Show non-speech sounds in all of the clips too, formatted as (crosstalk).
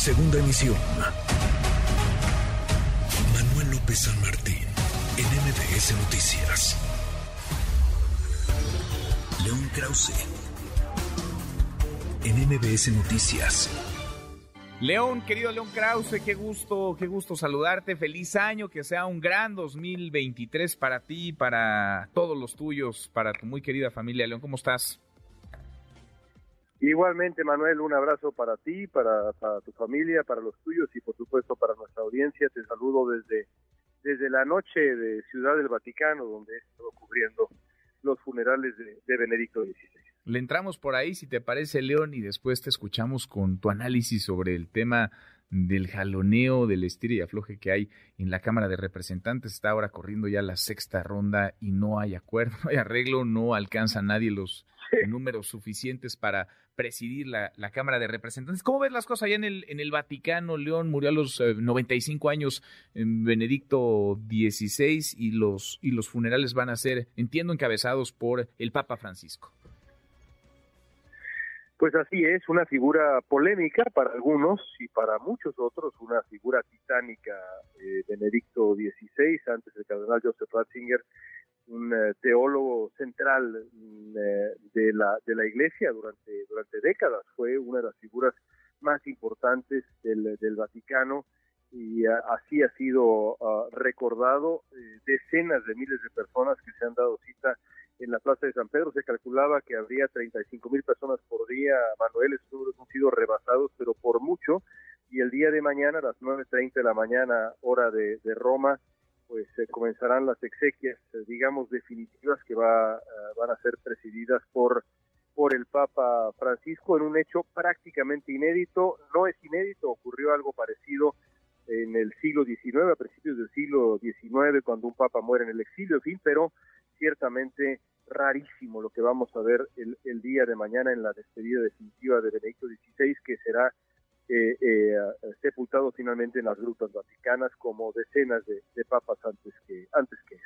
Segunda emisión. Manuel López San Martín, en MBS Noticias. León Krause, en MBS Noticias. León, querido León Krause, qué gusto, qué gusto saludarte. Feliz año, que sea un gran 2023 para ti, para todos los tuyos, para tu muy querida familia. León, ¿cómo estás? Igualmente, Manuel, un abrazo para ti, para, tu familia, para los tuyos y por supuesto para nuestra audiencia. Te saludo desde, desde la noche de Ciudad del Vaticano, donde he estado cubriendo los funerales de, Benedicto XVI. Le entramos por ahí, si te parece, León, y después te escuchamos con tu análisis sobre el tema del jaloneo, del estira y afloje que hay en la Cámara de Representantes. Está ahora corriendo ya la sexta ronda y no hay acuerdo, (laughs) no hay arreglo, no alcanza nadie los números suficientes para presidir la, Cámara de Representantes. ¿Cómo ves las cosas allá en el, en el Vaticano? León murió a los 95 eh, años en Benedicto XVI y los, y los funerales van a ser, entiendo, encabezados por el Papa Francisco. Pues así es, una figura polémica para algunos y para muchos otros, una figura titánica, eh, Benedicto XVI, antes el cardenal Joseph Ratzinger, un eh, teólogo central mm, eh, de la de la Iglesia durante durante décadas. Fue una de las figuras más importantes del, del Vaticano y así ha sido ah, recordado eh, decenas de miles de personas que se han dado cita en la Plaza de San Pedro se calculaba que habría 35 mil personas por día, Manuel, estos números han sido rebasados, pero por mucho, y el día de mañana, a las 9.30 de la mañana, hora de, Roma, pues comenzarán las exequias, eh, digamos, definitivas que va, eh, van a ser presididas por, por el Papa Francisco en un hecho prácticamente inédito. No es inédito, ocurrió algo parecido en el siglo XIX, a principios del siglo XIX, cuando un papa muere en el exilio, en fin, pero ciertamente rarísimo lo que vamos a ver el, el día de mañana en la despedida definitiva de Benedicto XVI, que será eh, eh, sepultado finalmente en las grutas vaticanas como decenas de, papas antes que antes que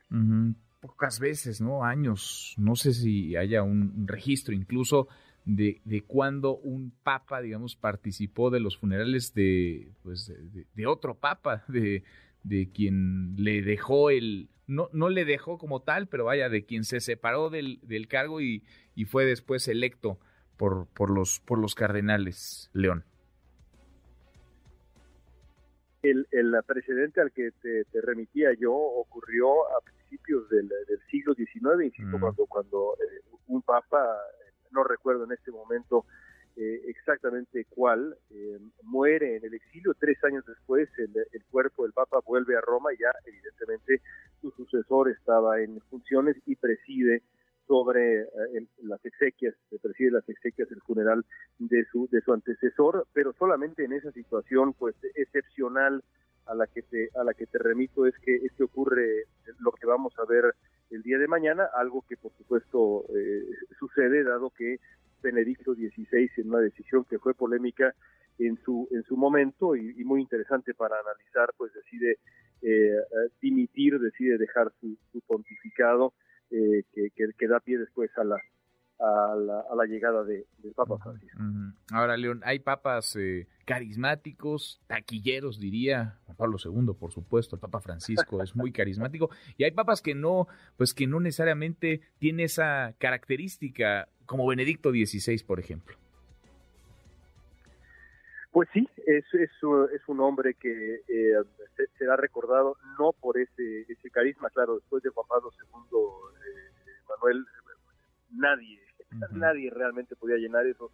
Pocas veces, ¿no? Años. No sé si haya un registro incluso de, de cuando un papa, digamos, participó de los funerales de, pues, de, otro papa, de, de quien le dejó el, no, no le dejó como tal, pero vaya, de quien se separó del, del cargo y, y fue después electo por, por, los, por los cardenales, León. El, el precedente al que te, remitía yo ocurrió a principios del, siglo XIX, insisto, mm. cuando, cuando eh, un papa, no recuerdo en este momento eh, exactamente cuál, eh, muere en el exilio. Tres años después, el, cuerpo del papa vuelve a Roma y ya, evidentemente, sucesor estaba en funciones y preside sobre eh, las exequias, se preside las exequias el funeral de su de su antecesor, pero solamente en esa situación pues excepcional a la que te a la que te remito es que es ocurre lo que vamos a ver el día de mañana, algo que por supuesto eh, sucede dado que Benedicto XVI en una decisión que fue polémica en su en su momento y, muy interesante para analizar pues decide eh, dimitir, decide dejar su, su pontificado eh, que, que, da pie después a la, a la, a la llegada de, del Papa Francisco. Ahora, León, hay papas eh, carismáticos, taquilleros, diría Juan Pablo II, por supuesto, el Papa Francisco es muy (laughs) carismático, y hay papas que no, pues que no necesariamente tiene esa característica, como Benedicto XVI, por ejemplo. Pues sí, es, es, es un hombre que eh, será recordado no por ese, ese carisma, claro, después de Juan Pablo II, eh, Manuel, nadie, nadie realmente podía llenar esos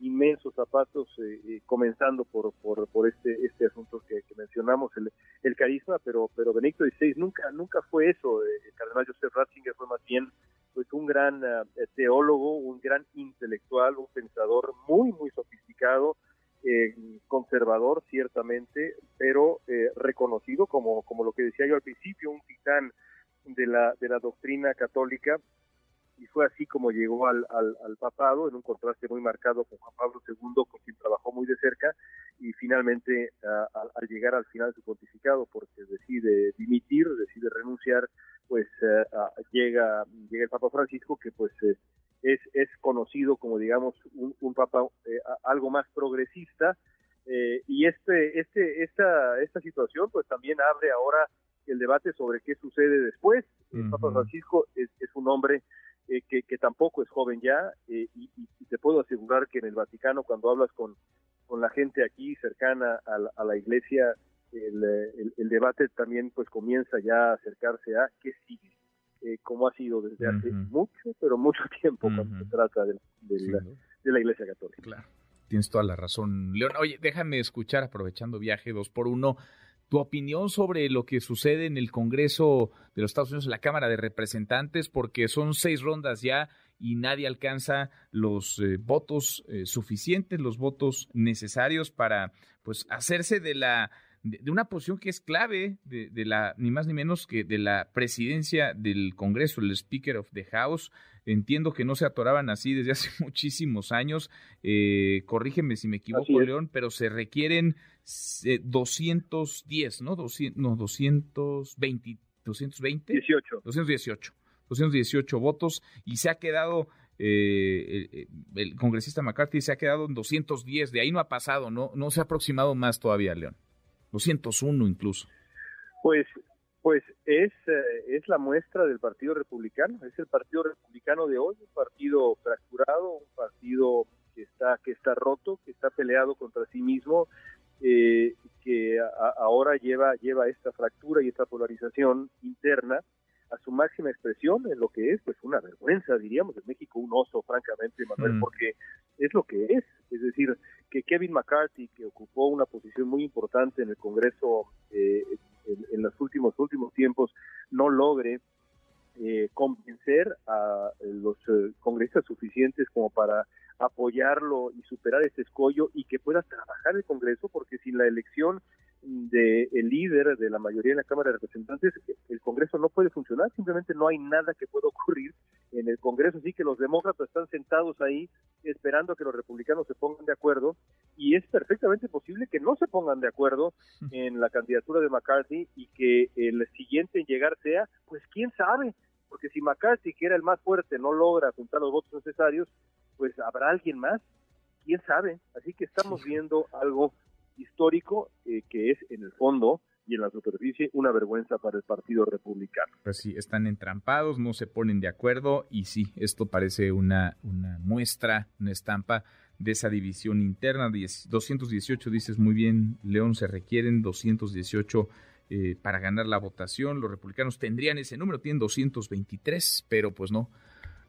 inmensos zapatos, eh, eh, comenzando por, por, por este este asunto que, mencionamos, el, el, carisma, pero pero Benito XVI nunca nunca fue eso, el cardenal Joseph Ratzinger fue más bien pues un gran teólogo, un gran intelectual, un pensador muy muy sofisticado, eh, conservador ciertamente, pero eh, reconocido como, como lo que decía yo al principio, un titán de la, de la doctrina católica, y fue así como llegó al, al, papado, en un contraste muy marcado con Juan Pablo II, con quien trabajó muy de cerca, y finalmente al llegar al final de su pontificado, porque decide dimitir, decide renunciar, pues eh, llega, llega el Papa Francisco, que pues es, es conocido como, digamos, un, papa eh, algo más progresista, Eh, y este, este, esta, esta situación pues también abre ahora el debate sobre qué sucede después. El Papa Francisco es, un hombre eh, que, que, tampoco es joven ya y, te puedo asegurar que en el Vaticano cuando hablas con, con la gente aquí cercana a la, iglesia, el, el, debate también pues comienza ya a acercarse a qué sigue. Eh, como ha sido desde hace mucho, pero mucho tiempo cuando se trata de, la, de la Iglesia Católica. Claro tienes toda la razón, León. Oye, déjame escuchar, aprovechando viaje dos por uno, tu opinión sobre lo que sucede en el Congreso de los Estados Unidos, en la Cámara de Representantes, porque son seis rondas ya y nadie alcanza los eh, votos eh, suficientes, los votos necesarios para pues hacerse de la de, una posición que es clave de, de, la ni más ni menos que de la presidencia del Congreso, el Speaker of the House. Entiendo que no se atoraban así desde hace (laughs) muchísimos años. Eh, corrígeme si me equivoco, León, pero se requieren 210, eh, ¿no? 200, no, 220, 220. 18. 218. 218 votos y se ha quedado eh, el, congresista McCarthy se ha quedado en 210, de ahí no ha pasado, no, no se ha aproximado más todavía, León. 201 incluso. Pues pues es, eh, es la muestra del Partido Republicano, es el Partido Republicano de hoy, un partido fracturado, un partido que está, que está roto, que está peleado contra sí mismo, eh, que ahora lleva, lleva esta fractura y esta polarización interna a su máxima expresión en lo que es pues una vergüenza, diríamos, en México un oso, francamente, Manuel, mm. porque es lo que es, es decir, que Kevin McCarthy, que ocupó una posición muy importante en el Congreso eh, en, los últimos últimos tiempos, no logre eh, convencer a los eh, congresistas suficientes como para apoyarlo y superar este escollo y que pueda trabajar el Congreso, porque sin la elección del el líder de la mayoría en la Cámara de Representantes, el Congreso no puede funcionar, simplemente no hay nada que pueda ocurrir en el Congreso, así que los demócratas están sentados ahí esperando que los republicanos se pongan de acuerdo y es perfectamente posible que no se pongan de acuerdo en la candidatura de McCarthy y que el siguiente en llegar sea, pues quién sabe, porque si McCarthy, que era el más fuerte, no logra juntar los votos necesarios, pues habrá alguien más, quién sabe, así que estamos viendo algo histórico eh, que es en el fondo y en la superficie una vergüenza para el Partido Republicano. Pues sí, están entrampados, no se ponen de acuerdo y sí, esto parece una, una muestra, una estampa de esa división interna. 218 dices muy bien, León, se requieren 218 eh, para ganar la votación. Los republicanos tendrían ese número, tienen 223, pero pues no,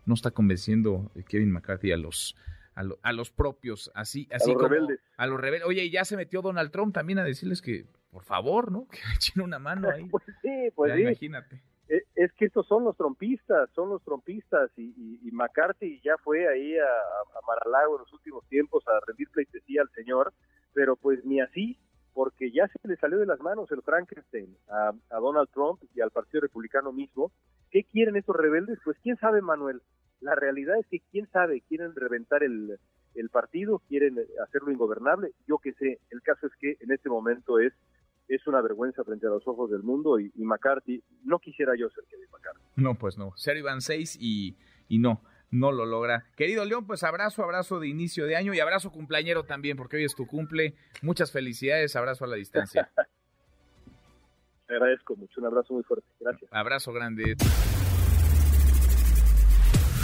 no está convenciendo Kevin McCarthy a los a, los propios, así, así a los rebeldes. A los rebeldes. Oye, y ya se metió Donald Trump también a decirles que, por favor, ¿no? (laughs) Que echen una mano ahí. (laughs) pues sí, pues sí. Imagínate. E, es que estos son los trompistas, son los trompistas y, y, McCarthy ya fue ahí a, a Maralago en los últimos tiempos a rendir pleitesía al señor, pero pues ni así, porque ya se le salió de las manos el Frankenstein a, a Donald Trump y al Partido Republicano mismo. ¿Qué quieren estos rebeldes? Pues quién sabe, Manuel. La realidad es que quién sabe, quieren reventar el, partido, quieren hacerlo ingobernable. Yo que sé, el caso es que en este momento es es una vergüenza frente a los ojos del mundo y, McCarthy, no quisiera yo ser Kevin McCarthy. No, pues no. Serio van seis y, y no, no lo logra. Querido León, pues abrazo, abrazo de inicio de año y abrazo cumpleañero también, porque hoy es tu cumple. Muchas felicidades, abrazo a la distancia. (laughs) Te agradezco mucho, un abrazo muy fuerte. Gracias. Abrazo grande.